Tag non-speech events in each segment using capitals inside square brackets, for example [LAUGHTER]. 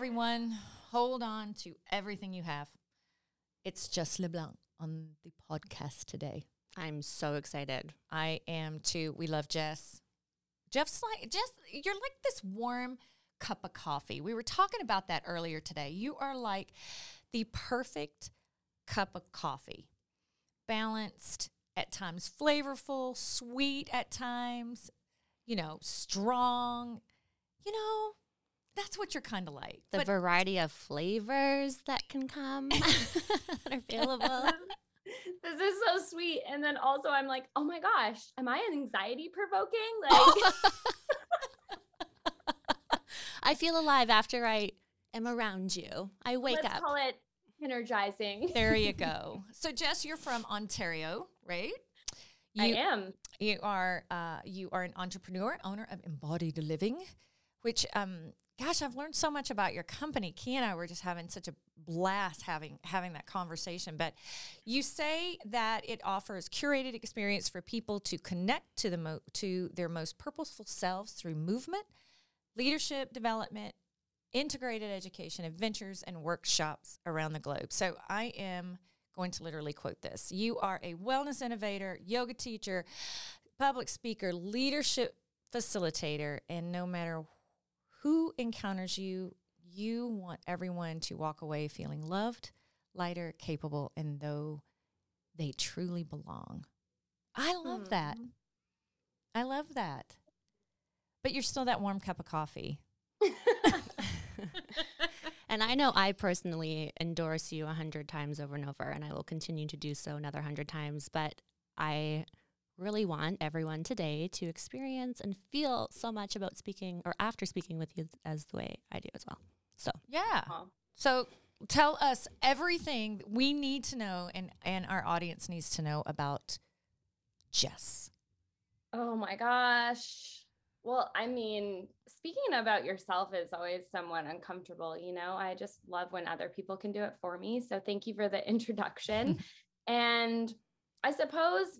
everyone. Hold on to everything you have. It's Jess Leblanc on the podcast today. I'm so excited. I am too. We love Jess. Jeff's like Jess, you're like this warm cup of coffee. We were talking about that earlier today. You are like the perfect cup of coffee. Balanced, at times flavorful, sweet at times, you know, strong. You know, that's what you're kind of like. The But- variety of flavors that can come [LAUGHS] that are available. [LAUGHS] this is so sweet. And then also I'm like, oh my gosh, am I anxiety provoking? [LAUGHS] Like I feel alive after I am around you. I wake let's up. call it energizing. there you go. So Jess, you're from Ontario, right? I You- am. You are uh, you are an entrepreneur, owner of Embodied Living, which um, gosh, I've learned so much about your company. Key and I were just having such a blast having having that conversation. But you say that it offers curated experience for people to connect to the mo- to their most purposeful selves through movement, leadership development, integrated education, adventures, and workshops around the globe. So I am going to literally quote this. You are a wellness innovator, yoga teacher, public speaker, leadership facilitator, and no matter who encounters you, you want everyone to walk away feeling loved, lighter, capable, and though they truly belong. I love hmm. that. I love that. But you're still that warm cup of coffee. [LAUGHS] And I know I personally endorse you a hundred times over and over, and I will continue to do so another hundred times. But I really want everyone today to experience and feel so much about speaking or after speaking with you as the way I do as well. So Yeah. So tell us everything we need to know and, and our audience needs to know about Jess. Oh my gosh. Well, I mean, speaking about yourself is always somewhat uncomfortable. You know, I just love when other people can do it for me. So thank you for the introduction. [LAUGHS] and I suppose,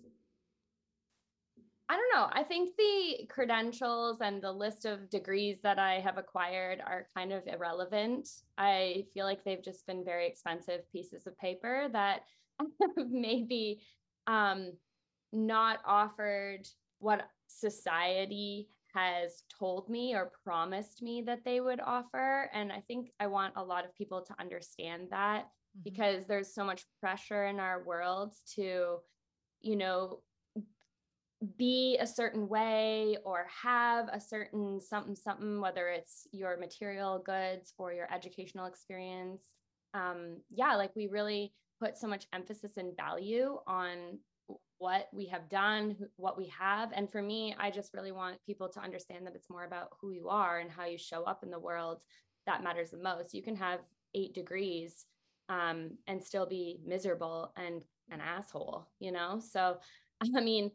I don't know, I think the credentials and the list of degrees that I have acquired are kind of irrelevant. I feel like they've just been very expensive pieces of paper that [LAUGHS] maybe um, not offered what society has told me or promised me that they would offer. And I think I want a lot of people to understand that because there's so much pressure in our world to, you know, be a certain way or have a certain something something whether it's your material goods or your educational experience um yeah like we really put so much emphasis and value on what we have done what we have and for me i just really want people to understand that it's more about who you are and how you show up in the world that matters the most. You can have eight degrees um, and still be miserable and an asshole you know? So [LAUGHS] i mean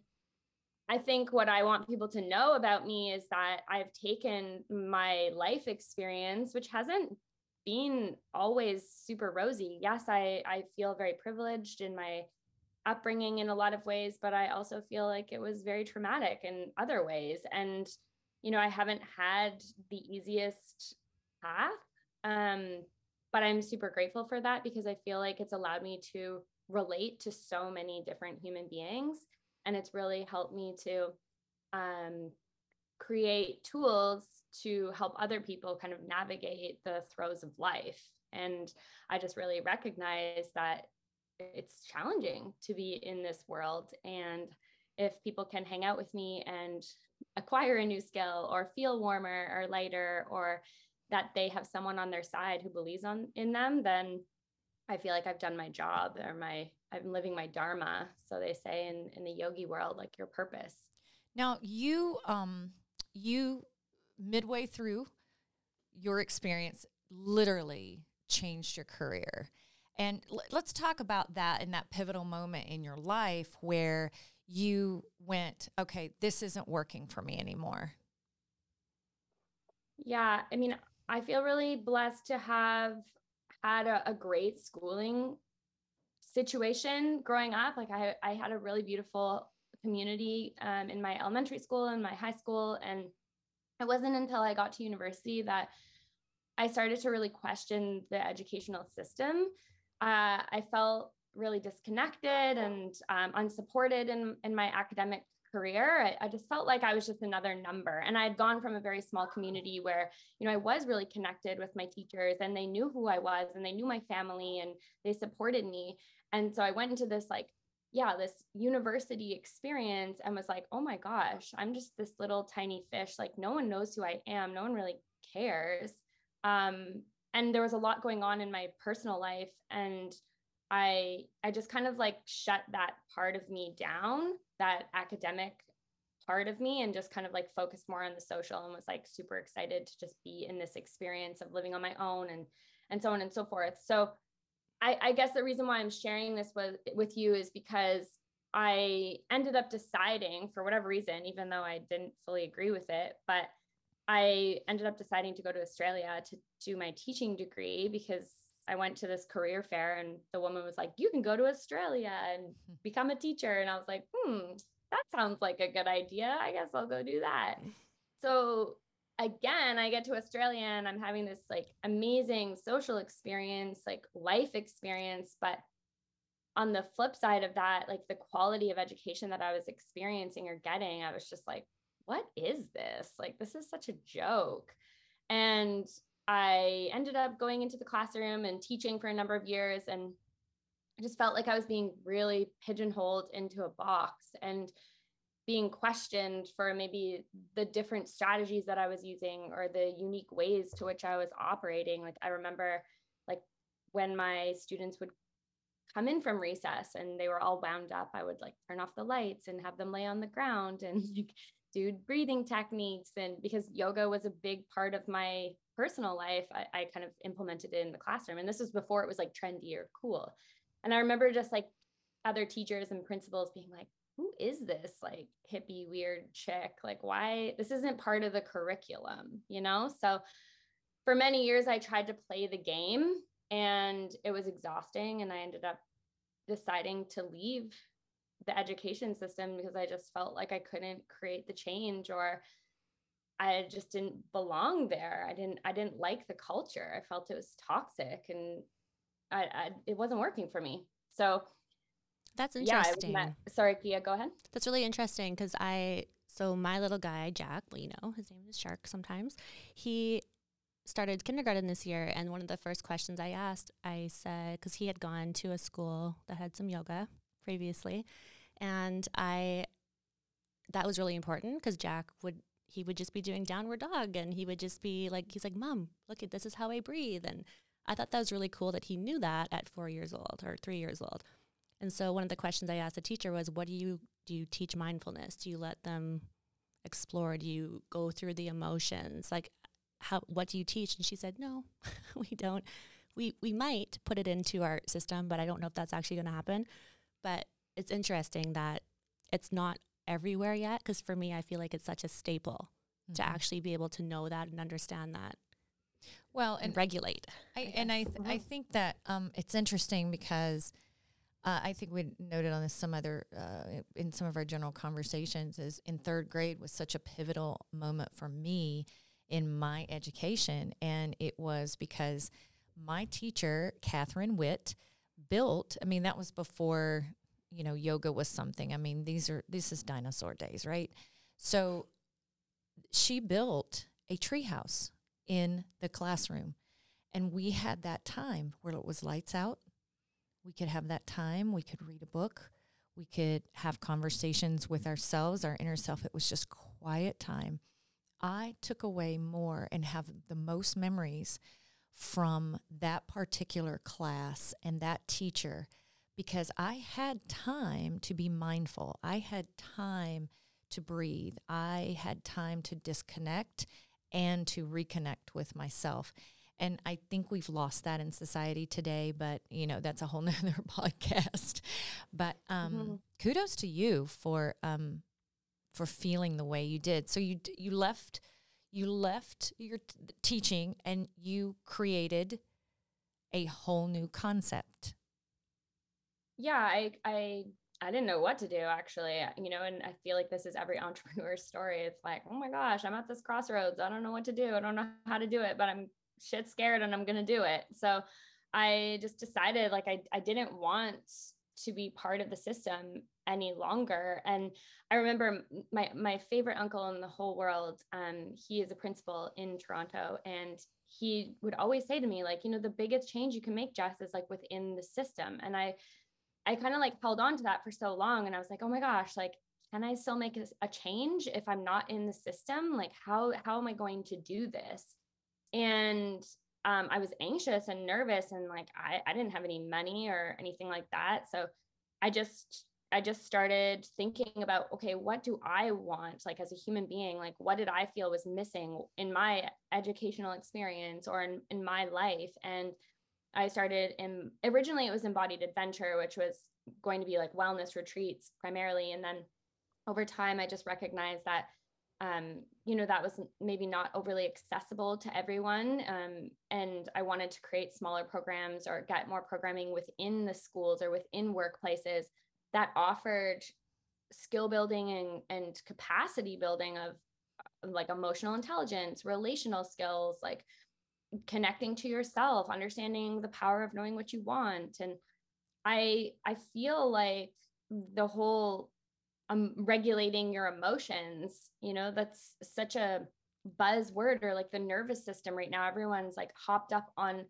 I think what I want people to know about me is that I've taken my life experience, which hasn't been always super rosy. Yes, I, I feel very privileged in my upbringing in a lot of ways, but I also feel like it was very traumatic in other ways. And, you know, I haven't had the easiest path. Um, but I'm super grateful for that because I feel like it's allowed me to relate to so many different human beings and it's really helped me to um, create tools to help other people kind of navigate the throes of life. And i just really recognize that it's challenging to be in this world. And if people can hang out with me and acquire a new skill or feel warmer or lighter or that they have someone on their side who believes on in them then i feel like i've done my job or my i'm living my dharma so they say in in the yogi world like your purpose Now you um you midway through your experience literally changed your career. And l- let's talk about that in that pivotal moment in your life where you went, okay, this isn't working for me anymore. Yeah, I mean, I feel really blessed to have had a, a great schooling situation growing up. Like I, I had a really beautiful community um, in my elementary school and my high school, and it wasn't until I got to university that I started to really question the educational system. Uh, I felt really disconnected and um, unsupported in, in my academic career. I, I, just felt like I was just another number. And I had gone from a very small community where, you know, I was really connected with my teachers and they knew who I was and they knew my family and they supported me. And so I went into this like, yeah, this university experience and was like, oh my gosh, I'm just this little tiny fish. Like no one knows who I am. No one really cares. Um, and there was a lot going on in my personal life. And I I just kind of like shut that part of me down, that academic part of me and just kind of like focused more on the social and was like super excited to just be in this experience of living on my own and and so on and so forth. So I, I guess the reason why I'm sharing this with with you is because I ended up deciding for whatever reason, even though I didn't fully agree with it, but I ended up deciding to go to Australia to do my teaching degree because I went to this career fair and the woman was like, You can go to Australia and [LAUGHS] become a teacher. And I was like, Hmm, that sounds like a good idea. I guess I'll go do that. So again, I get to Australia and I'm having this like amazing social experience, like life experience. But on the flip side of that, like the quality of education that I was experiencing or getting, I was just like, what is this? Like, this is such a joke. And I ended up going into the classroom and teaching for a number of years. And I just felt like I was being really pigeonholed into a box and being questioned for maybe the different strategies that I was using or the unique ways to which I was operating. Like, I remember, like, when my students would come in from recess and they were all wound up, I would like turn off the lights and have them lay on the ground and [LAUGHS] like do breathing techniques. And because yoga was a big part of my personal life, I, I kind of implemented it in the classroom. And this was before it was like trendy or cool. And I remember just like other teachers and principals being like, who is this like hippie weird chick? Like, why this isn't part of the curriculum, you know? So for many years, I tried to play the game and it was exhausting. And I ended up deciding to leave the education system because I just felt like I couldn't create the change or I just didn't belong there. I didn't I didn't like the culture. I felt it was toxic and I, I it wasn't working for me. So that's interesting. Yeah, sorry, Kia, go ahead. That's really interesting because I so my little guy, Jack, well, you know, his name is Shark sometimes. He started kindergarten this year and one of the first questions I asked, I said, because he had gone to a school that had some yoga previously. And I that was really important because Jack would he would just be doing downward dog and he would just be like he's like mom look at this is how i breathe. And i thought that was really cool that he knew that at four years old or three years old. And so one of the questions i asked the teacher was what do you do you teach mindfulness? Do you let them explore? Do you go through the emotions? Like how what do you teach? And she said no [LAUGHS] we don't. We we might put it into our system but i don't know if that's actually going to happen. But it's interesting that it's not everywhere yet because for me i feel like it's such a staple mm-hmm. to actually be able to know that and understand that well and, and regulate I, I and i th- i think that um, it's interesting because uh, I think we noted on this some other uh, in some of our general conversations is in third grade was such a pivotal moment for me in my education, and it was because my teacher Catherine Witt built. I mean, that was before you know yoga was something. I mean, these are this is dinosaur days, right? So she built a treehouse in the classroom, and we had that time where it was lights out. We could have that time. We could read a book. We could have conversations with ourselves, our inner self. It was just quiet time. I took away more and have the most memories from that particular class and that teacher because I had time to be mindful. I had time to breathe. I had time to disconnect and to reconnect with myself. And I think we've lost that in society today, but you know, that's a whole [LAUGHS] nother podcast. But um, mm-hmm. kudos to you for um, for feeling the way you did. So you you left you left your t- teaching and you created a whole new concept yeah, I I I didn't know what to do actually, uh, you know, and I feel like this is every [LAUGHS] entrepreneur's story. It's like, oh my gosh, I'm at this crossroads. I don't know what to do. I don't know how to do it, but I'm shit scared and I'm going to do it. So I just decided like I, I didn't want to be part of the system any longer. And I remember my my favorite uncle in the whole world. Um, he is a principal in Toronto, and he would always say to me, like, you know, the biggest change you can make, Jess, is like within the system. And I, I kind of like held on to that for so long, and I was like, oh my gosh, like, can I still make a, change if I'm not in the system? Like, how how am I going to do this? And um, I was anxious and nervous, and like I, I didn't have any money or anything like that. So I just I just started thinking about okay, what do I want like as a human being? Like what did I feel was missing in my educational experience or in, in my life? And I started in originally it was embodied adventure, which was going to be like wellness retreats primarily. And then over time I just recognized that um, you know, that was maybe not overly accessible to everyone. Um, and I wanted to create smaller programs or get more programming within the schools or within workplaces that offered skill building and, and capacity building of, of like emotional intelligence, relational skills, like connecting to yourself, understanding the power of knowing what you want. And I I feel like the whole um, regulating your emotions, you know, that's such a buzzword or like the nervous system right now. Everyone's like hopped up on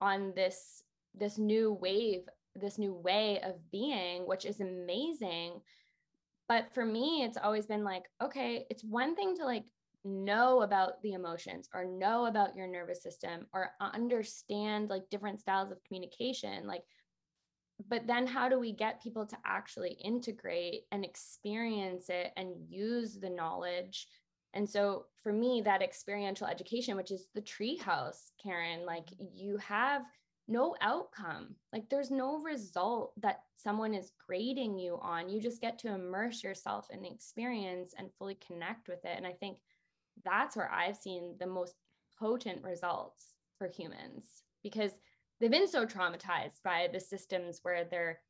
on this this new wave this new way of being, which is amazing. But for me, it's always been like, okay, it's one thing to like know about the emotions or know about your nervous system or understand like different styles of communication. Like, but then how do we get people to actually integrate and experience it and use the knowledge? And so for me, that experiential education, which is the treehouse, Karen, like you have no outcome. Like there's no result that someone is grading you on. You just get to immerse yourself in the experience and fully connect with it. And I think that's where I've seen the most potent results for humans because they've been so traumatized by the systems where they're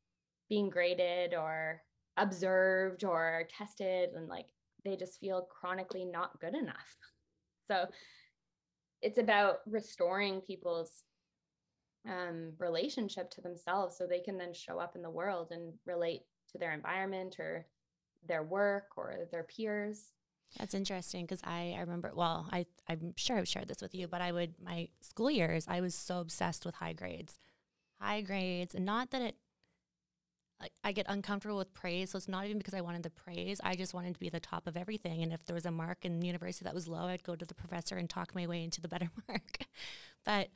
being graded or observed or tested and like they just feel chronically not good enough. So it's about restoring people's um, relationship to themselves so they can then show up in the world and relate to their environment or their work or their peers. That's interesting because I, I remember, well, I, I'm sure I've shared this with you, but I would, my school years, I was so obsessed with high grades. High grades, and not that it, like, I get uncomfortable with praise. So it's not even because I wanted the praise. I just wanted to be the top of everything. And if there was a mark in university that was low, I'd go to the professor and talk my way into the better [LAUGHS] mark. but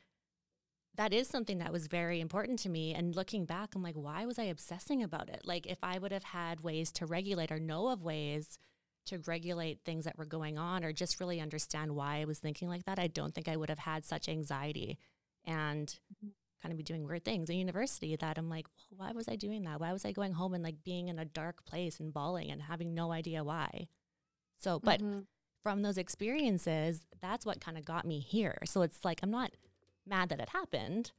that is something that was very important to me. And looking back, I'm like, why was I obsessing about it? Like, if I would have had ways to regulate or know of ways to regulate things that were going on or just really understand why I was thinking like that, I don't think I would have had such anxiety and kind of be doing weird things in university that I'm like, well, why was I doing that? Why was I going home and like being in a dark place and bawling and having no idea why? So, but mm-hmm. from those experiences, that's what kind of got me here. So it's like, I'm not mad that it happened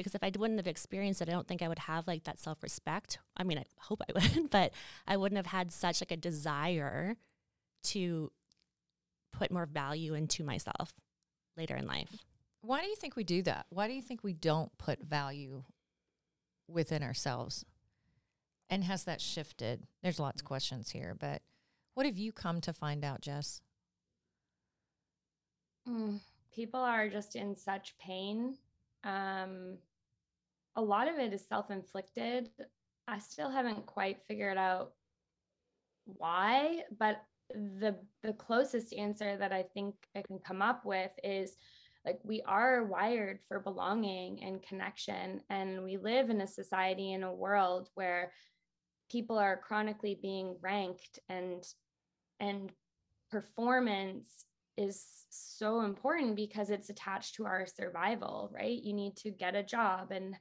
because if I wouldn't have experienced it, I don't think I would have like that self respect. I mean, I hope I [LAUGHS] would, but I wouldn't have had such like a desire to put more value into myself later in life. Why do you think we do that? Why do you think we don't put value within ourselves? And has that shifted? There's lots of questions here, but what have you come to find out, Jess? Mm people are just in such pain. Um, a lot of it is self inflicted. I still haven't quite figured out why, but the the closest answer that I think I can come up with is like we are wired for belonging and connection and we live in a society in a world where people are chronically being ranked and and performance is so important because it's attached to our survival, right? You need to get a job and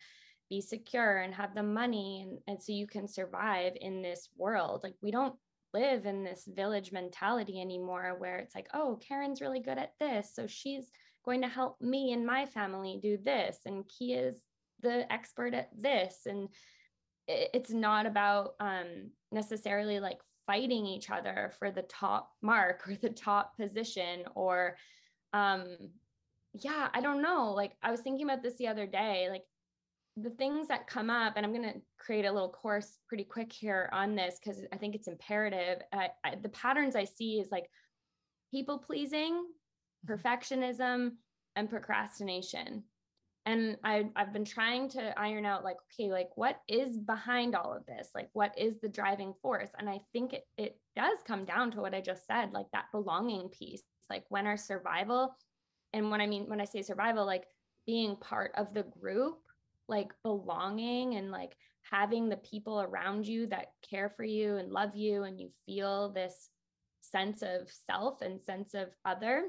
be secure and have the money and, and so you can survive in this world. Like we don't live in this village mentality anymore where it's like, oh, Karen's really good at this. So she's going to help me and my family do this. And Kia's the expert at this. And it's not about um, necessarily like fighting each other for the top mark or [LAUGHS] the top position or um yeah, I don't know. Like I was thinking about this the other day, like the things that come up, and I'm going to create a little course pretty quick here on this because I think it's imperative. I, I, the patterns I see is like people pleasing, mm-hmm. perfectionism, and procrastination. And I, I've been trying to iron out like, okay, like what is behind all of this? Like, what is the driving force? And I think it, it does come down to what I just said, like that belonging piece. Like when our survival and when I mean, when I say survival, like being part of the group, like belonging and like having the people around you that care for you and love you, and you feel this sense of self and sense of other.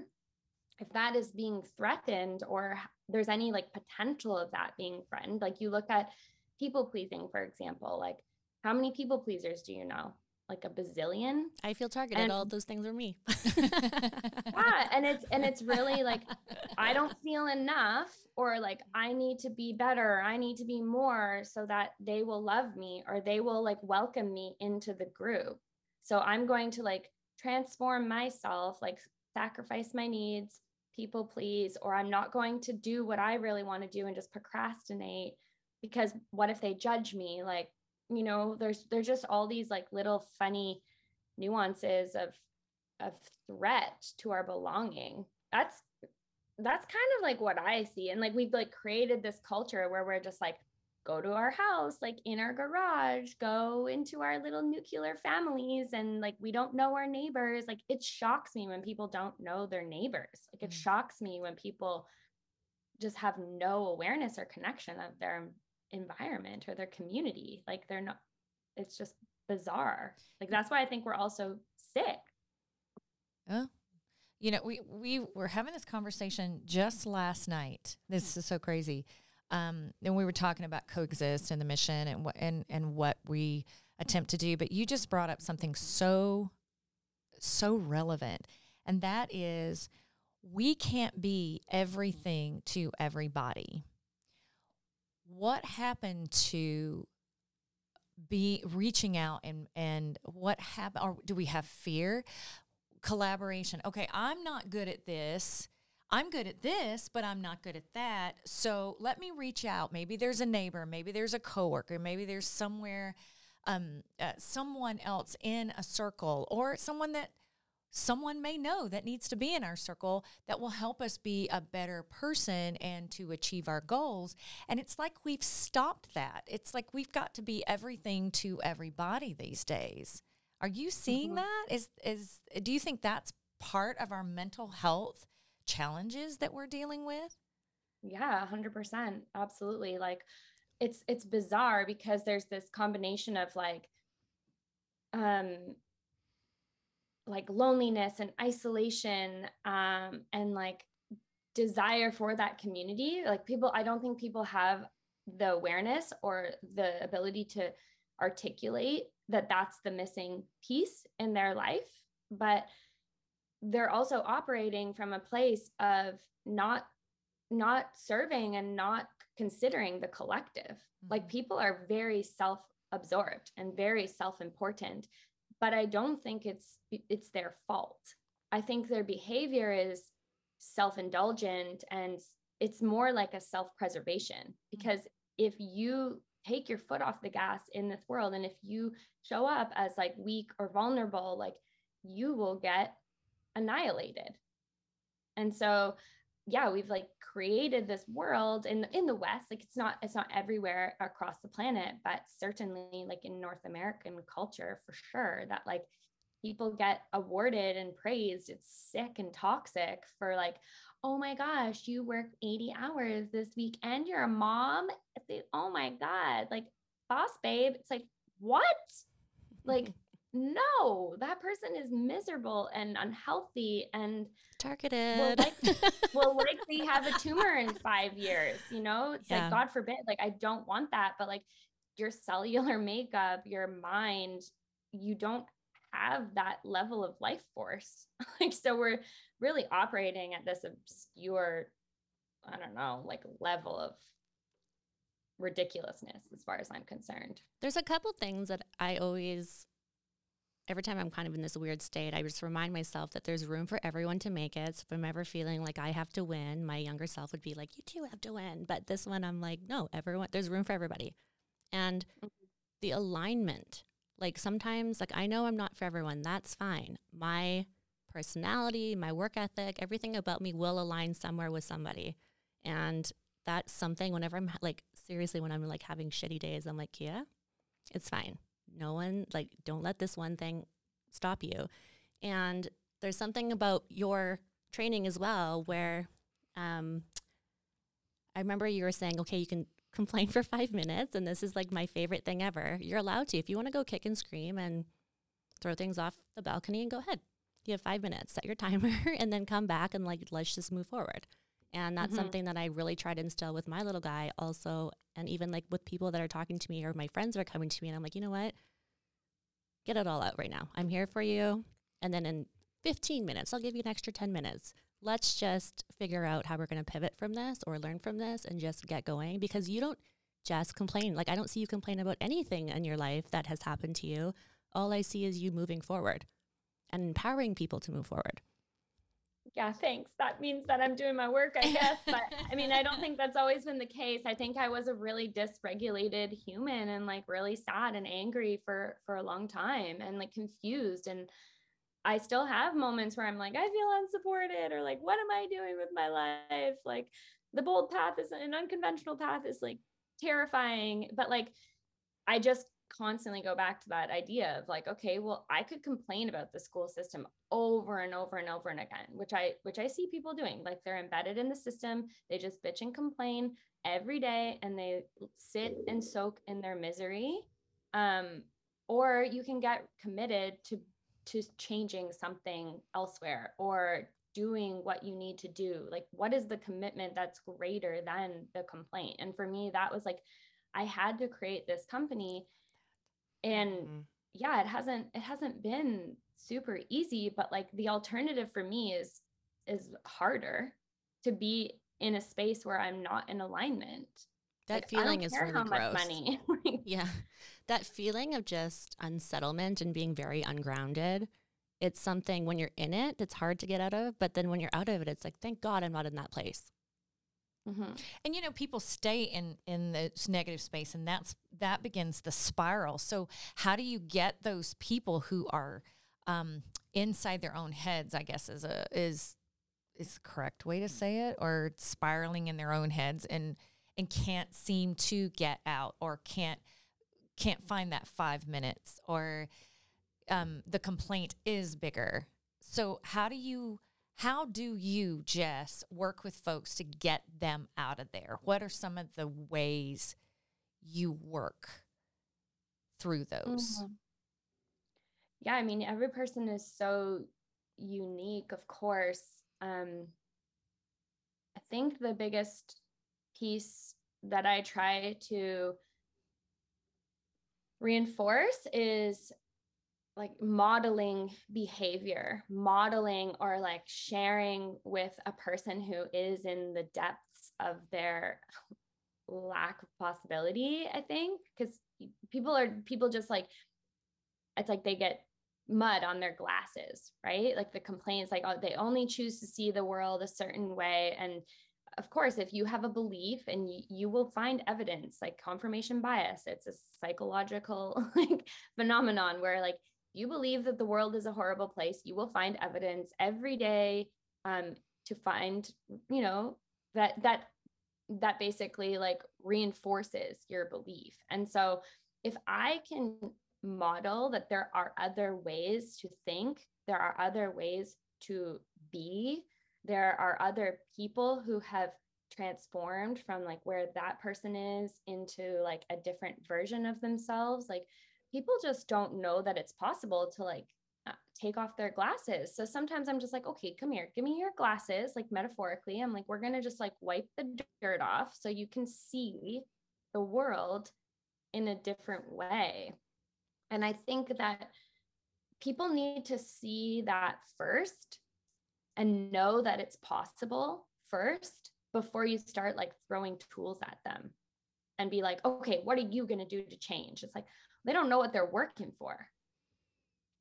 If that is being threatened, or there's any like potential of that being threatened, like you look at people pleasing, for example, like how many people pleasers do you know? like a bazillion. I feel targeted. And, All those things are me. [LAUGHS] yeah, and it's and it's really like I don't feel enough or like I need to be better, I need to be more so that they will love me or they will like welcome me into the group. So I'm going to like transform myself, like sacrifice my needs, people please, or I'm not going to do what I really want to do and just procrastinate because what if they judge me? Like you know there's there's just all these like little funny nuances of of threat to our belonging that's that's kind of like what i see and like we've like created this culture where we're just like go to our house like in our garage go into our little nuclear families and like we don't know our neighbors like it shocks me when people don't know their neighbors like it mm. shocks me when people just have no awareness or connection of their environment or their community. Like they're not, it's just bizarre. Like that's why I think we're also sick. Oh, you know, we we were having this conversation just last night. This is so crazy. Um, and we were talking about CO-XST and the mission and what and and what we attempt to do. But you just brought up something so so relevant, and that is we can't be everything to everybody. What happened to be reaching out and and what happened or do we have fear? Collaboration. Okay i'm not good at this i'm good at this but i'm not good at that so let me reach out maybe there's a neighbor maybe there's a coworker maybe there's somewhere um, uh, someone else in a circle or someone that someone may know that needs to be in our circle that will help us be a better person and to achieve our goals. And it's like we've stopped that. It's like we've got to be everything to everybody these days. Are you seeing mm-hmm. that? Is is do you think that's part of our mental health challenges that we're dealing with? Yeah, 100%. Absolutely. Like it's it's bizarre because there's this combination of like um like loneliness and isolation um, and like desire for that community like people i don't think people have the awareness or the ability to articulate that that's the missing piece in their life but they're also operating from a place of not not serving and not considering the collective mm-hmm. like people are very self absorbed and very self important but I don't think it's it's their fault. I think their behavior is self-indulgent and it's more like a self-preservation mm-hmm. because if you take your foot off the gas in this world and if you show up as like weak or vulnerable like you will get annihilated. And so yeah we've like created this world in in the west like it's not it's not everywhere across the planet but certainly like in north american culture for sure that like people get awarded and praised. It's sick and toxic for like oh my gosh you work 80 hours this week and you're a mom? Oh my god like boss babe. It's like what? Like [LAUGHS] no, that person is miserable and unhealthy and targeted. Will likely, will likely have a [LAUGHS] tumor in five years. You know, it's yeah. like, God forbid, like, I don't want that. But like your cellular [LAUGHS] makeup, your mind, you don't have that level of life force. [LAUGHS] like, so we're really operating at this obscure, I don't know, like level of ridiculousness as far as I'm concerned. There's a couple things that I always every time I'm kind of in this weird state, I just remind myself that there's room for everyone to make it. So if I'm ever feeling like I have to win, my younger self would be like, "You too have to win." But this one, I'm like, "No, everyone. There's room for everybody." And the alignment, like sometimes, like I know I'm not for everyone. That's fine. My personality, my work ethic, everything about me will align somewhere with somebody, and that's something. Whenever I'm like seriously, when I'm like having shitty days, I'm like, "Kia, it's fine." No one like don't let this one thing stop you and there's something about your training as well where um, i remember you were saying okay you can [LAUGHS] complain for five minutes and this is like my favorite thing ever you're allowed to if you want to go kick and scream and throw things off the balcony and go ahead you have five minutes set your [LAUGHS] timer and then come back and like let's just move forward and that's mm-hmm. something that I really try to instill with my little guy also. And even like with people that are talking to me or my friends are coming to me, and I'm like, you know what? Get it all out right now. I'm here for you. And then in 15 minutes, I'll give you an extra 10 minutes. Let's just figure out how we're going to pivot from this or learn from this and just get going because you don't just complain. Like, I don't see you complain about anything in your life that has happened to you. All I see is you moving forward and empowering people to move forward yeah, thanks. That means that I'm doing my work, I guess. [LAUGHS] But I mean, I don't think that's always been the case. I think I was a really dysregulated human and like really sad and angry for for a long time and like confused and I still have moments where I'm like, I feel unsupported or like, what am I doing with my life? Like the bold path is an unconventional path is like terrifying, but like I just constantly go back to that idea of like okay well i could complain about the school system over and over and over and again which i which i see people doing like they're embedded in the system they just bitch and complain every day and they sit and soak in their misery um or you can get committed to to changing something elsewhere or doing what you need to do. Like what is the commitment that's greater than the complaint? And for me that was like i had to create this company and mm-hmm. yeah it hasn't it hasn't been super easy but like the alternative for me is is harder to be in a space where i'm not in alignment. That like, feeling is really gross. money [LAUGHS] yeah. That feeling of just unsettlement and being very ungrounded it's something when you're in it it's hard to get out of but then when you're out of it it's like thank god i'm not in that place Mm-hmm. And you know, people stay in in this negative space, and that's that begins the spiral. So, how do you get those people who are um, inside their own heads? I guess is a is is the correct way to say it, or spiraling in their own heads and and can't seem to get out, or can't can't find that five minutes, or um, the complaint is bigger. So, how do you how do you, Jess, work with folks to get them out of there? What are some of the ways you work through those? Mm-hmm. Yeah, I mean, every person is so unique, of course. Um, I think the biggest piece that I try to reinforce is like modeling behavior, modeling or like sharing with a person who is in the depths of their lack of possibility, I think, because people are people just like it's like they get mud on their glasses, right? Like the complaints like oh, they only choose to see the world a certain way and of course, if you have a belief and you, you will find evidence like confirmation bias, it's a psychological [LAUGHS] like phenomenon where like you believe that the world is a horrible place, you will find evidence every day um, to find, you know, that that that basically like reinforces your belief. And so if I can model that there are other ways to think, there are other ways to be, there are other people who have transformed from like where that person is into like a different version of themselves like people just don't know that it's possible to like uh, take off their glasses. So sometimes I'm just like, okay, come here, give me your glasses, like metaphorically. I'm like, we're going to just like wipe the dirt off so you can see the world in a different way. And I think that people need to see that first and know that it's possible first before you start like throwing tools at them and be like, okay, what are you going to do to change? It's like, they don't know what they're working for.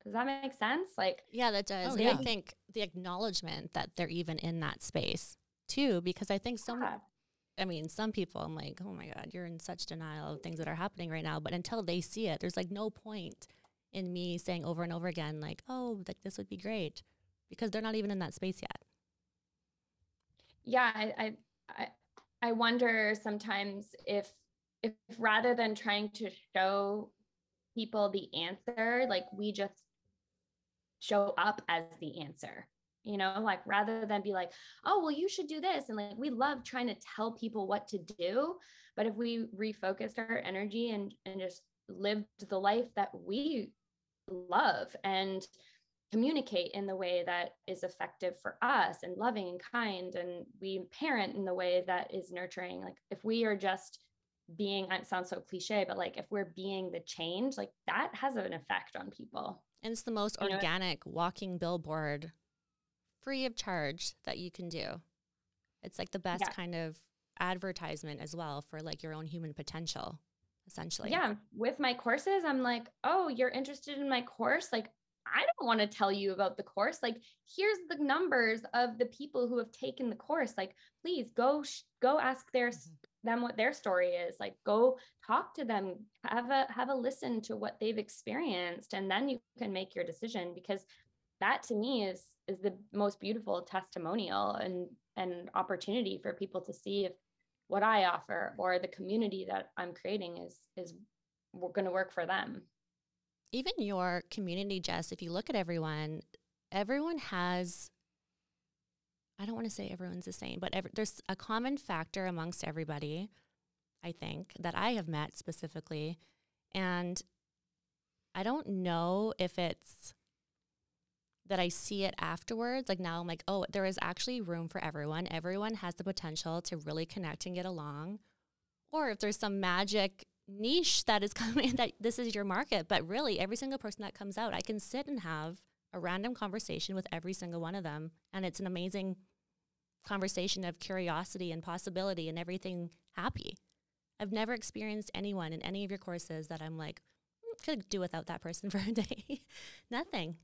Does that make sense? Like, yeah, that does. Oh, yeah. I think the acknowledgement that they're even in that space too, because I think some, yeah. I mean, some people, I'm like, oh my God, you're in such denial of things that are happening right now. But until they see it, there's like no point in me saying over and over again, like, oh, like this would be great, because they're not even in that space yet. yeah I, I i i wonder sometimes if if rather than trying to show people the answer like we just show up as the answer you know like rather than be like oh well you should do this. And like we love trying to tell people what to do but if we refocused our energy and and just lived the life that we love and communicate in the way that is effective for us and loving and kind and we parent in the way that is nurturing like if we are just being it sounds so cliche but like if we're being the change like that has an effect on people And it's the most You know- organic walking billboard free of charge that you can do. It's like the best Yeah. kind of advertisement as well for like your own human potential, essentially. yeah with my courses i'm like oh you're interested in my course like i don't want to tell you about the course like here's the numbers of the people who have taken the course like please go sh- go ask their mm-hmm. s them what their story is like go talk to them have a have a listen to what they've experienced and then you can make your decision because that to me is is the most beautiful testimonial and and opportunity for people to see if what I offer or the community that I'm creating is is going to work for them. Even your community, Jess, if you look at everyone, everyone has, I don't want to say everyone's the same, but ev- there's a common factor amongst everybody, I think, that I have met specifically. And I don't know if it's that I see it afterwards. Like now I'm like, oh, there is actually room for everyone. Everyone has the potential to really connect and get along. Or if there's some magic niche that is [LAUGHS] coming that this is your market, but really every single person that comes out, I can sit and have a random conversation with every single one of them. And it's an amazing conversation of curiosity and possibility and everything happy. I've never experienced anyone in any of your courses that I'm like, "Mm, could do without that person [LAUGHS] for a day. Nothing.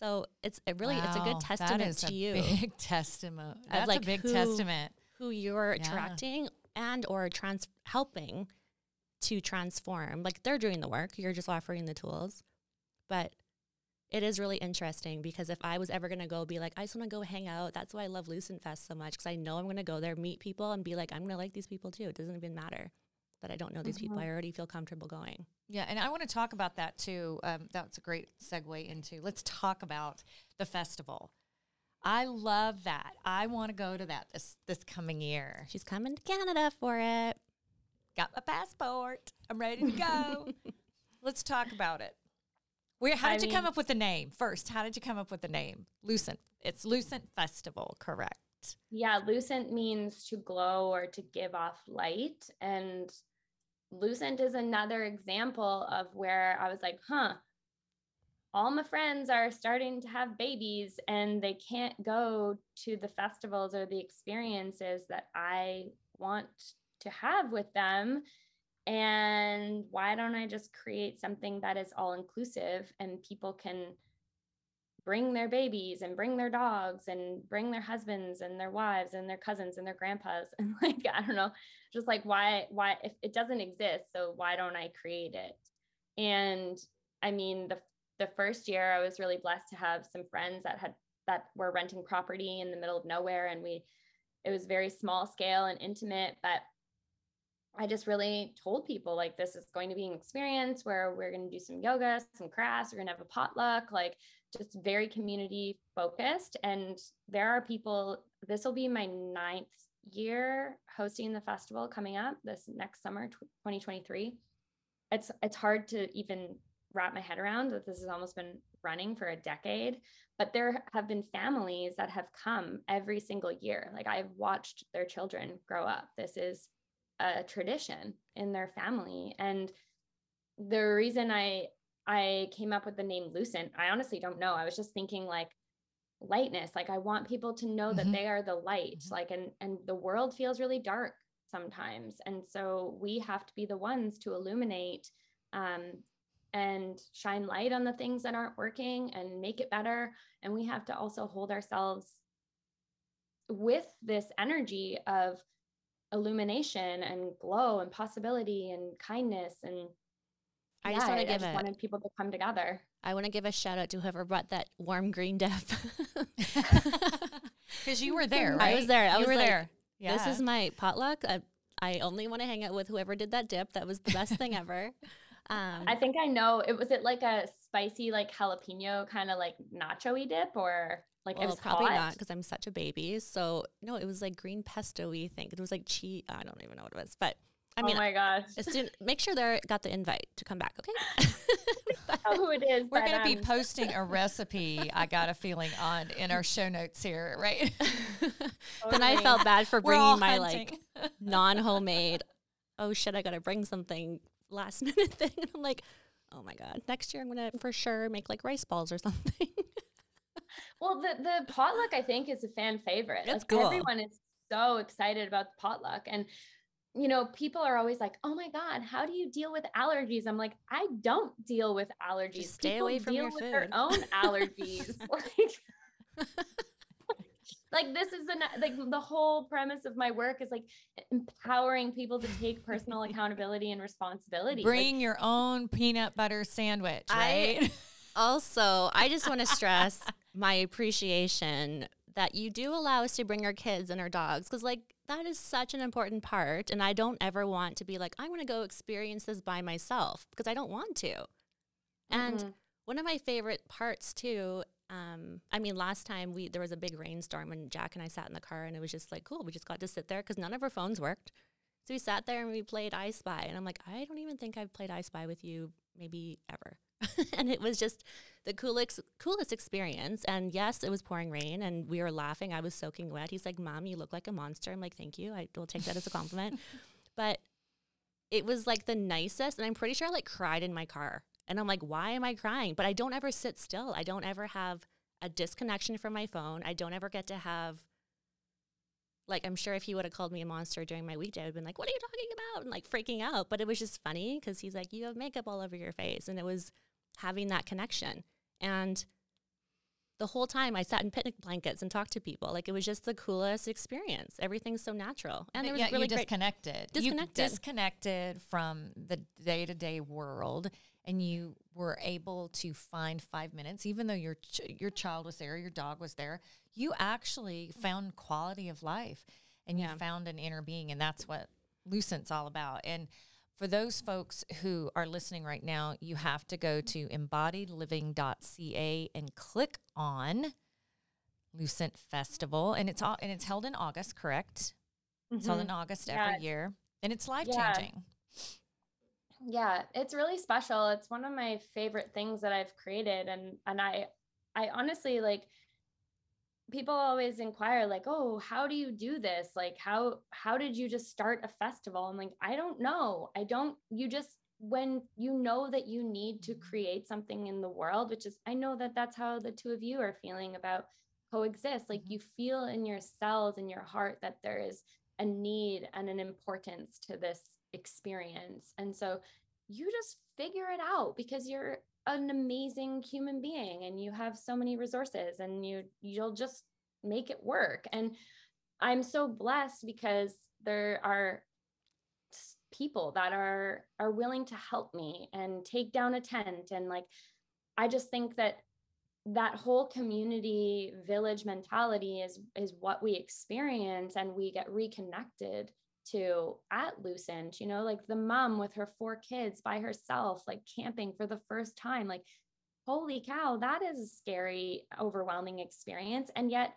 So it's it really it's a good testament that is to a you Big [LAUGHS] testament. That's like a big who- testament. who you're Yeah. attracting and or trans helping to transform. Like they're doing the work, you're just offering the tools. But it is really interesting because if I was ever going to go be like, I just want to go hang out, that's why I love Lucent Fest so much because I know I'm going to go there, meet people, and be like, I'm going to like these people too. It doesn't even matter that I don't know these people. Mhm. I already feel comfortable going. Yeah, and I want to talk about that too. Um, that's a great segue into. Let's talk about the festival. I love that. I want to go to that this this coming year. She's coming to Canada for it. Got my passport. I'm ready to go. [LAUGHS] Let's talk about it. Where? How I did you come up with the name first? How did you come up with the name? Lucent. It's Lucent Festival, correct? Yeah, lucent means to glow or to give off light and lucent is another example of where I was like, "Huh, all my friends are starting to have babies and they can't go to the festivals or the experiences that I want to have with them. And why don't I just create something that is all inclusive and people can bring their babies and bring their dogs and bring their husbands and their wives and their cousins and their grandpas? [LAUGHS] And like I don't know just like why why if it doesn't exist so why don't I create it? And I mean the the first year I was really blessed to have some friends that had that were renting property in the middle of nowhere and we it was very small scale and intimate but I just really told people like this is going to be an experience where we're going to do some yoga, some crafts, we're going to have a potluck, like just very community focused. And there are people, this will be my ninth year hosting the festival coming up this next summer, 2023. It's it's hard to even wrap my head around that this has almost been running for a decade. But there have been families that have come every single year. Like I've watched their children grow up. This is a tradition in their family and the reason i i came up with the name lucent i honestly don't know i was just thinking like lightness like i want people to know that Mhm. they are the light Mhm. like and and the world feels really dark sometimes and so we have to be the ones to illuminate um and shine light on the things that aren't working and make it better. And we have to also hold ourselves with this energy of illumination and glow and possibility and kindness and I yeah, just want I, to I give just a wanted people to come together. I want to give a shout out to whoever brought that warm green dip. Because [LAUGHS] you were there, I was there. I you was were like, there. This is my potluck. I, I only want to hang out with whoever did that dip. That was the best thing ever. [LAUGHS] Um, I think I know. It was it like a spicy, like jalapeno kind of like nacho-y dip, or like it well, was probably not because I'm such a baby. So no, it was like green pesto-y thing. It was like cheese. I don't even know what it was, but I mean, oh my gosh, soon make sure they got the invite to come back. Okay. [LAUGHS] who it is. We're going to be um, posting a recipe. I got a feeling on in our show notes here, right? [LAUGHS] then I felt bad for bringing my hunting. like non-homemade. Oh shit! I gotta bring something last minute [LAUGHS] thing. And I'm like, oh my god. Next year I'm gonna for sure make like rice balls or something. Well, the the potluck I think is a fan favorite. It's like cool. everyone is so excited about the potluck and you know, people are always like, "Oh my god, how do you deal with allergies?" I'm like, "I don't deal with allergies. Just stay people away from deal your with their own [LAUGHS] allergies." [LAUGHS] like like this is the like the whole premise of my work is like empowering people to take personal [LAUGHS] accountability and responsibility. Like, Bring your own peanut butter sandwich, I- right? also, I just want to stress my appreciation that you do allow us to bring our kids and our dogs because like that is such an important part and I don't ever want to be like I want to go experience this by myself because I don't want to. And Mhm. one of my favorite parts too um, I mean, last time we there was a big rainstorm and Jack and I sat in the car and it was just like cool. We just got to sit there because none of our phones worked. So we sat there and we played I Spy, and I'm like, I don't even think I've played I Spy with you maybe ever. [LAUGHS] and it was just the coolest coolest experience. And yes, it was pouring rain, and we were laughing. I was soaking wet. He's like, "Mom, you look like a monster." I'm like, "Thank you. I will take that as a compliment." [LAUGHS] but it was like the nicest, and I'm pretty sure I like cried in my car. And I'm like, why am I crying? But I don't ever sit still. I don't ever have a disconnection from my phone. I don't ever get to have like I'm sure if he would have called me a monster during my weekday, I would have been like, "What are you talking about?" and like freaking out. But it was just funny because he's like, "You have makeup all over your face," and it was having that connection. And the whole time, I sat in picnic blankets and talked to people. Like it was just the coolest experience. Everything's so natural, and it was really you great. disconnected. Disconnected. You disconnected from the day to day world, and you were able to find five minutes, even though your ch- your child was there, your dog was there. You actually found quality of life, and Yeah. you found an inner being, and that's what Lucent's all about. And for those folks who are listening right now, you have to go to embodiedliving.ca and click on Lucent Festival, and it's all and it's held in August, correct? It's held Mhm. in August Yeah. every year, and it's life Yeah. changing. yeah it's really special it's one of my favorite things that i've created and and i i honestly like people always inquire like oh how do you do this like how how did you just start a festival i'm like i don't know i don't you just when you know that you need to create something in the world which is i know that that's how the two of you are feeling about CO-XST like Mhm. you feel in your cells in your heart that there is a need and an importance to this experience. And so you just figure it out because you're an amazing human being and you have so many resources and you you'll just make it work. And I'm so blessed because there are people that are are willing to help me and take down a tent and like I just think that that whole community village mentality is is what we experience and we get reconnected to at Lucent, you know, like the mom with her four kids by herself, like camping for the first time. Like, holy cow, that is a scary, overwhelming experience. And yet,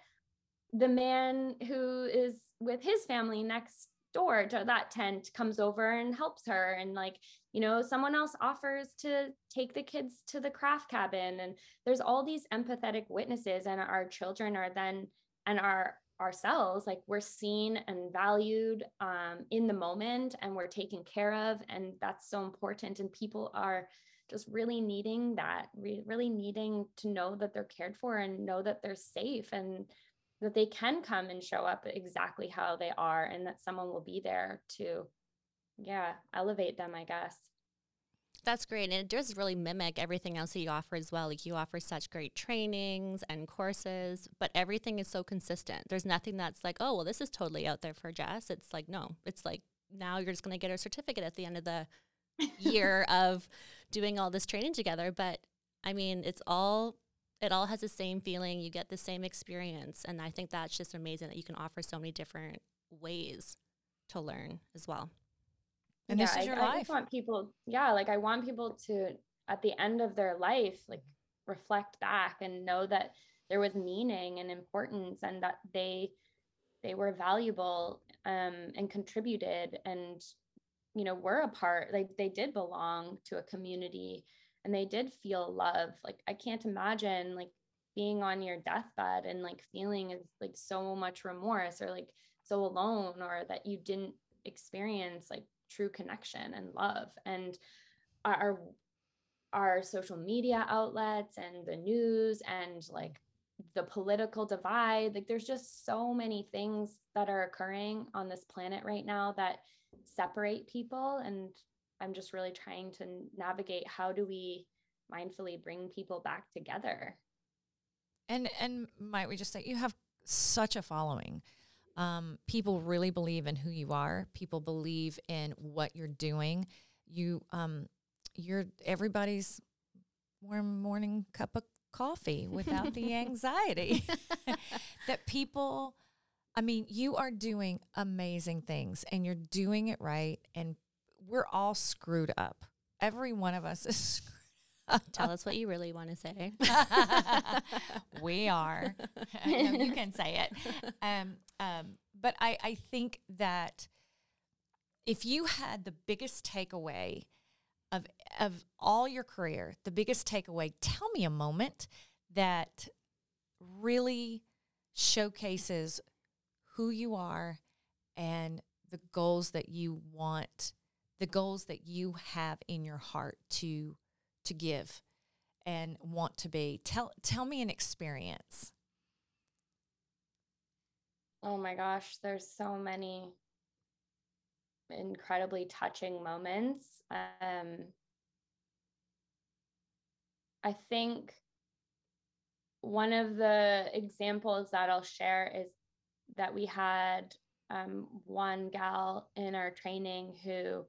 the man who is with his family next door to that tent comes over and helps her. And, like, you know, someone else offers to take the kids to the craft cabin. And there's all these empathetic witnesses, and our children are then, and our ourselves like we're seen and valued um, in the moment and we're taken care of and that's so important and people are just really needing that re- really needing to know that they're cared for and know that they're safe and that they can come and show up exactly how they are and that someone will be there to yeah elevate them i guess That's great. And it does really mimic everything else that you offer as well. Like you offer such great trainings and courses, but everything is so consistent. There's nothing that's like, oh, well, this is totally out there for Jess. It's like, no, it's like now you're just going to get a certificate at the end of the year [LAUGHS] of doing all this training together. But I mean, it's all, it all has the same feeling. You get the same experience. And I think that's just amazing that you can offer so many different ways to learn as well. And yeah, this is your I, I just want people, yeah, like I want people to, at the end of their life, like reflect back and know that there was meaning and importance and that they they were valuable um, and contributed and you know were a part like they did belong to a community and they did feel love. Like i can't imagine like being on your deathbed and like feeling is like so much remorse or like so alone or that you didn't experience like true connection and love. And our our social media outlets and the news and like the political divide like there's just so many things that are occurring on this planet right now that separate people. And i'm just really trying to navigate how do we mindfully bring people back together. And and might we just say you have such a following. Um, people really believe in who you are. People believe in what you're doing. You um, you're everybody's warm morning cup of coffee [LAUGHS] without the anxiety [LAUGHS] that people. I mean, you are doing amazing things, and you're doing it right. And we're all screwed up. Every one of us is [LAUGHS] screwed Tell us what you really want to say. [LAUGHS] we are. [LAUGHS] No, you can say it. Um, um, but I, I think that if you had the biggest takeaway of of all your career, the biggest takeaway, tell me a moment that really showcases who you are and the goals that you want, the goals that you have in your heart to to give and want to be. Tell tell me an experience. oh my gosh there's so many incredibly touching moments um i think one of the examples that i'll share is that we had um, one gal in our training who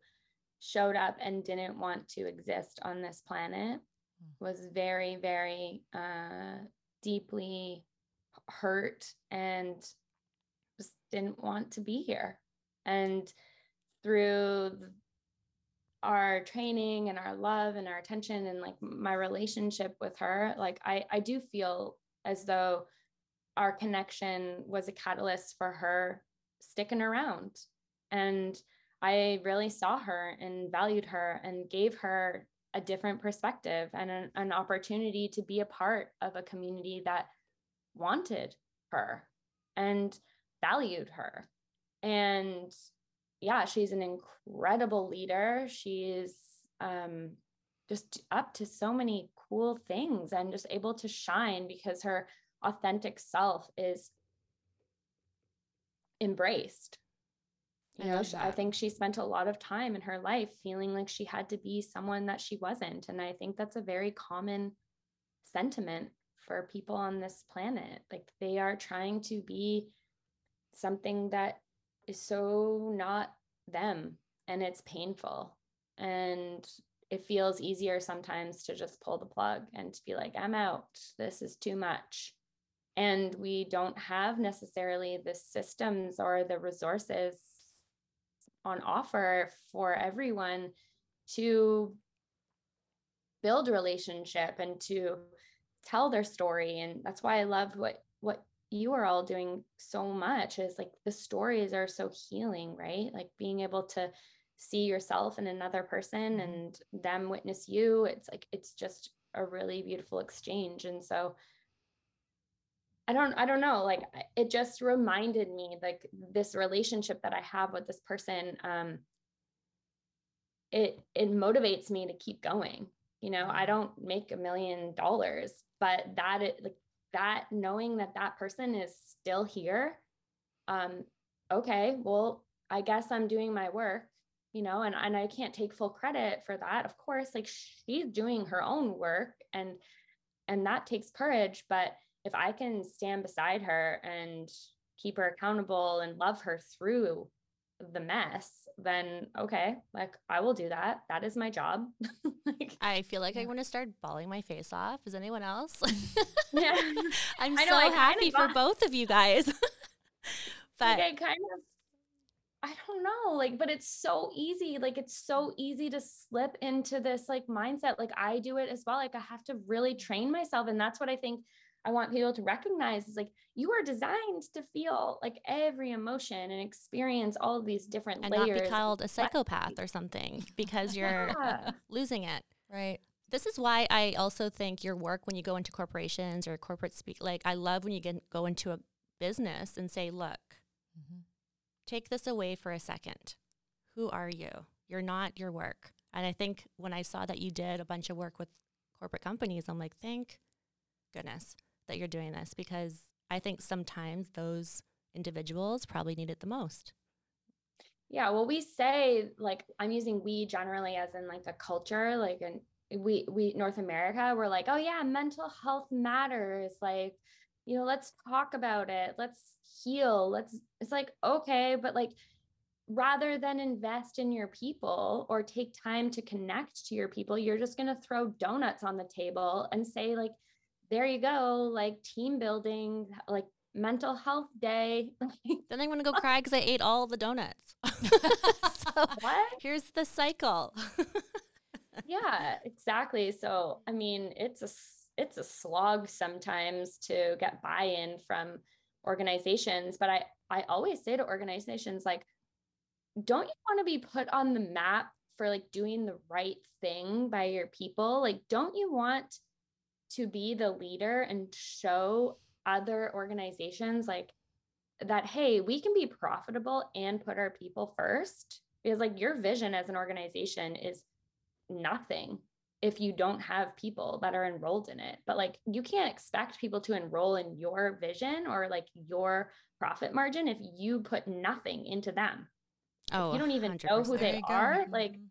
showed up and didn't want to exist on this planet was very very uh, deeply hurt and just didn't want to be here. And through our training and our love and our attention and like my relationship with her like i i do feel as though our connection was a catalyst for her sticking around. And I really saw her and valued her and gave her a different perspective and an, an, opportunity to be a part of a community that wanted her and valued her. And yeah, she's an incredible leader. She's um, just up to so many cool things and just able to shine because her authentic self is embraced you know I, I think she spent a lot of time in her life feeling like she had to be someone that she wasn't and i think that's a very common sentiment for people on this planet. Like they are trying to be something that is so not them and it's painful. And it feels easier sometimes to just pull the plug and to be like i'm out. This is too much. And we don't have necessarily the systems or the resources on offer for everyone to build a relationship and to tell their story. And that's why i love what what you are all doing so much is like the stories are so healing right? Like being able to see yourself in another person mm-hmm. and them witness you it's like it's just a really beautiful exchange. And so I don't I don't know like it just reminded me like this relationship that I have with this person um it it motivates me to keep going you know I don't make a million dollars but that it like that knowing that that person is still here um okay well I guess I'm doing my work you know, and, and I can't take full credit for that. Of course, like she's doing her own work and and that takes courage. But if I can stand beside her and keep her accountable and love her through the mess, then okay, like I will do that. That is my job. [LAUGHS] like, I feel like yeah. I want to start bawling my face off. Is anyone else? yeah. [LAUGHS] I'm know, so happy for both of you guys. [LAUGHS] but like I kind of I don't know, like, but it's so easy. Like, it's so easy to slip into this like mindset. Like, I do it as well. Like, I have to really train myself. And that's what I think I want people to recognize is like you are designed to feel like every emotion and experience all of these different and layers. not be called a psychopath or something [LAUGHS] because you're yeah. losing it. Right. This is why I also think your work when you go into corporations or corporate speak, like I love when you get, go into a business and say, look, mm-hmm. take this away for a second. Who are you? You're not your work. And I think when I saw that you did a bunch of work with corporate companies, I'm like, thank goodness that you're doing this because I think sometimes those individuals probably need it the most. Yeah, well, we say like I'm using we generally as in like the culture, like and we we North America, we're like, oh yeah, mental health matters. Like, you know, let's talk about it. Let's heal. Let's it's like, okay, but like rather than invest in your people or take time to connect to your people, you're just gonna throw donuts on the table and say, like, there you go, like team building, like mental health day. [LAUGHS] then I'm gonna go cry because I ate all the donuts. [LAUGHS] so what? Here's the cycle. [LAUGHS] yeah, exactly. So I mean, it's a it's a slog sometimes to get buy-in from organizations, but I I always say to organizations like, don't you want to be put on the map for like doing the right thing by your people? Like, don't you want to be the leader and show other organizations like that hey we can be profitable and put our people first. Because like your vision as an organization is nothing if you don't have people that are enrolled in it. But like you can't expect people to enroll in your vision or like your profit margin if you put nothing into them. Oh if you don't even know who they are. Like mm-hmm.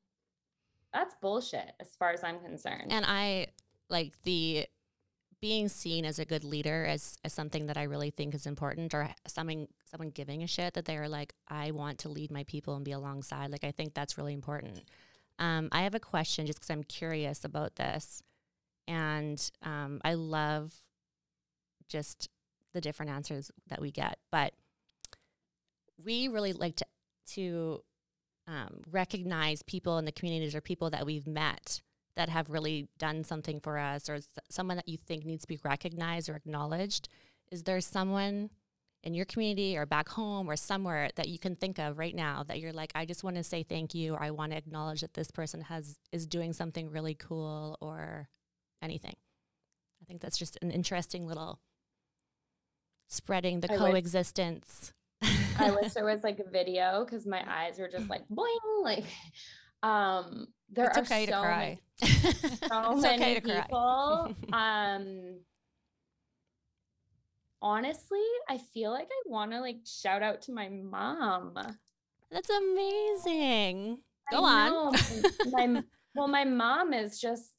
that's bullshit as far as i'm concerned. And i like the being seen as a good leader as, as something that I really think is important or someone someone giving a shit that they're like I want to lead my people and be alongside like I think that's really important. Um, I have a question just because I'm curious about this and um, I love just the different answers that we get but we really like to to um, recognize people in the communities or people that we've met that have really done something for us or someone that you think needs to be recognized or acknowledged? Is there someone in your community or back home or somewhere that you can think of right now that you're like, I just want to say thank you or I want to acknowledge that this person has is doing something really cool or anything? I think that's just an interesting little spreading the I coexistence. Wish, I wish [LAUGHS] there was like a video because my eyes were just like bling, like um there it's are okay so [LAUGHS] to cry. Many, so it's many okay to people. [LAUGHS] um honestly, I feel like I want to like shout out to my mom. That's amazing. Go on. [LAUGHS] my well, my mom is just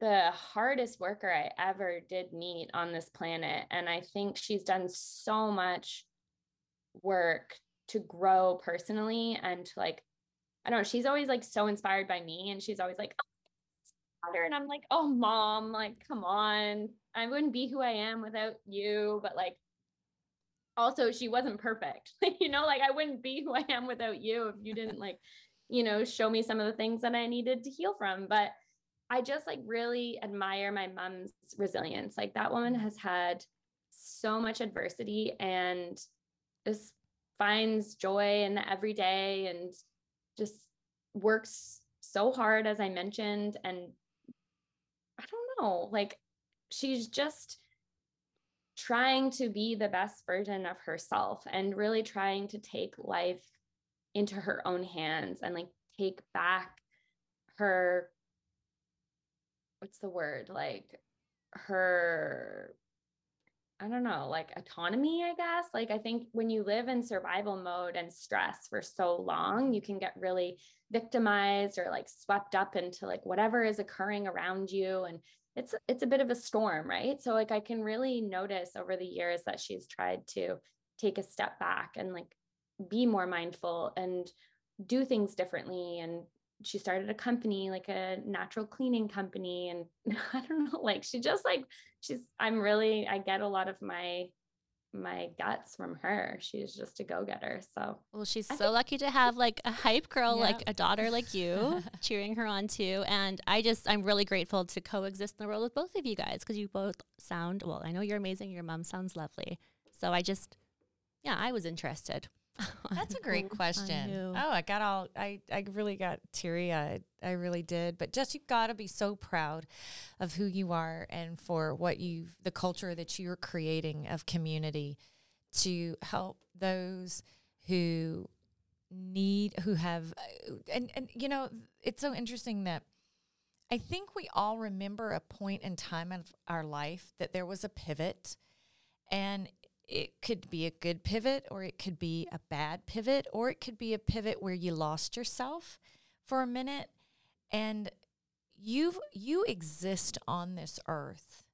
the hardest worker I ever did meet on this planet. And I think she's done so much work to grow personally and to like I don't know, she's always like so inspired by me and she's always like, oh, and I'm like, oh mom, like, come on. I wouldn't be who I am without you. But like also she wasn't perfect. [LAUGHS] you know, like I wouldn't be who I am without you if you didn't like, you know, show me some of the things that I needed to heal from. But I just like really admire my mom's resilience. Like that woman has had so much adversity and just finds joy in the everyday and just works so hard, as I mentioned. And I don't know, like she's just trying to be the best version of herself and really trying to take life into her own hands and like take back her what's the word like her I don't know, like autonomy, I guess. Like, I think when you live in survival mode and stress for so long, you can get really victimized or like swept up into like whatever is occurring around you. And it's, it's a bit of a storm, right? So, like, I can really notice over the years that she's tried to take a step back and like be more mindful and do things differently and she started a company like a natural cleaning company and [LAUGHS] i don't know like she just like she's i'm really i get a lot of my my guts from her she's just a go-getter so well she's I so lucky to have like a hype girl yeah. like a daughter like you [LAUGHS] cheering her on too and i just i'm really grateful to coexist in the world with both of you guys because you both sound well i know you're amazing your mom sounds lovely so i just yeah i was interested [LAUGHS] That's a great [LAUGHS] question. Oh, I got all I I really got teary eyed. I really did. But just you've got to be so proud of who you are and for what you've the culture that you're creating of community to help those who need who have uh, and and you know it's so interesting that I think we all remember a point in time of our life that there was a pivot and it could be a good pivot or it could be a bad pivot or it could be a pivot where you lost yourself for a minute. And you you exist on this earth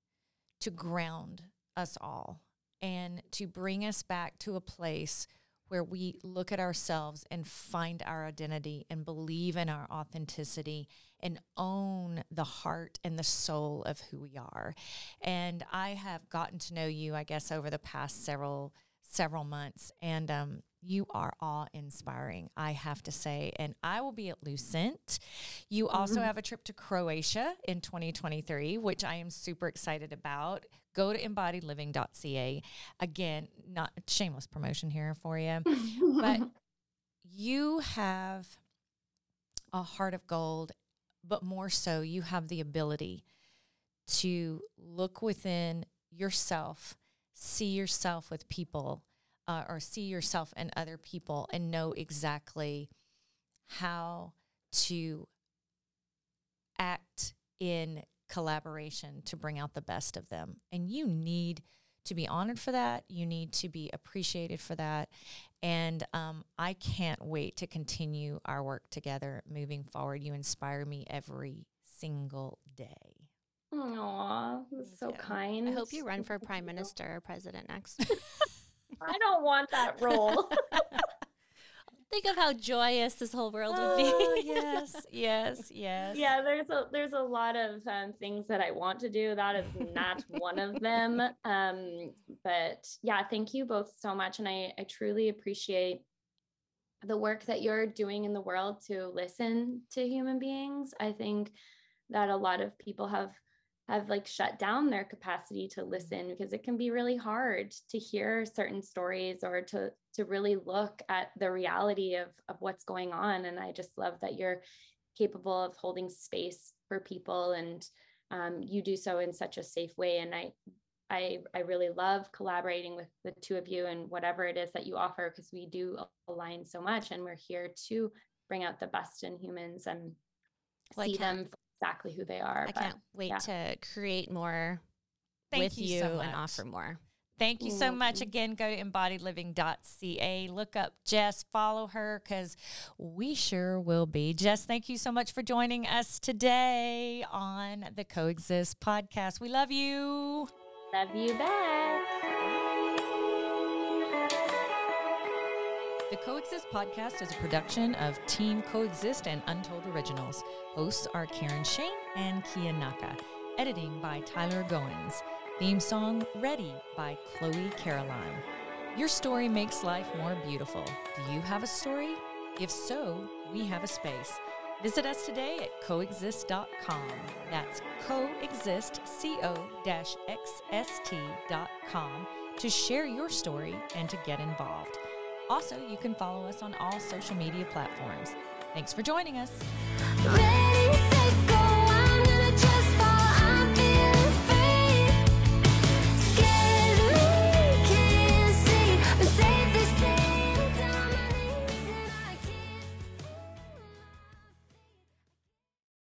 to ground us all and to bring us back to a place where we look at ourselves and find our identity and believe in our authenticity and own the heart and the soul of who we are. And I have gotten to know you, I guess, over the past several several months, and um, you are awe inspiring, I have to say. And I will be at Lucent. You also mm-hmm. have a trip to Croatia in 2023, which I am super excited about. Go to embodiedliving.ca. Again, not shameless promotion here for you, [LAUGHS] but you have a heart of gold, but more so, you have the ability to look within yourself, see yourself with people uh, or see yourself and other people and know exactly how to act in collaboration to bring out the best of them. And you need to be honored for that. You need to be appreciated for that. And um, I can't wait to continue our work together moving forward. You inspire me every single day. Aw, so yeah. kind. I hope you run for prime minister or president next. [LAUGHS] I don't want that role. [LAUGHS] Think of how joyous this whole world would be. Oh, [LAUGHS] yes, yes, yes. Yeah, there's a there's a lot of um, things that I want to do. That is not [LAUGHS] one of them. Um, but yeah, thank you both so much, and I I truly appreciate the work that you're doing in the world to listen to human beings. I think that a lot of people have have like shut down their capacity to mm-hmm. listen because it can be really hard to hear certain stories or to to really look at the reality of of what's going on. And i just love that you're capable of holding space for people and um, you do so in such a safe way. And i I, I really love collaborating with the two of you and whatever it is that you offer because we do align so much and we're here to bring out the best in humans and well, see them exactly who they are. I but, can't wait yeah. to create more Thank with you, you so and offer more. Thank you so much. Mm-hmm. Again, go to embodiedliving.ca. Look up Jess, follow her because we sure will be. Jess, thank you so much for joining us today on the CO-XST podcast. We love you. Love you back. The CO-XST podcast is a production of Team CO-XST and Untold Originals. Hosts are Karen Shane and Kia Naka. Editing by Tyler Goins. Theme song Ready by Chloe Caroline. Your story makes life more beautiful. Do you have a story? If so, we have a space. Visit us today at coexist.com. That's coexist, co-xst.com to share your story and to get involved. Also, you can follow us on all social media platforms. Thanks for joining us.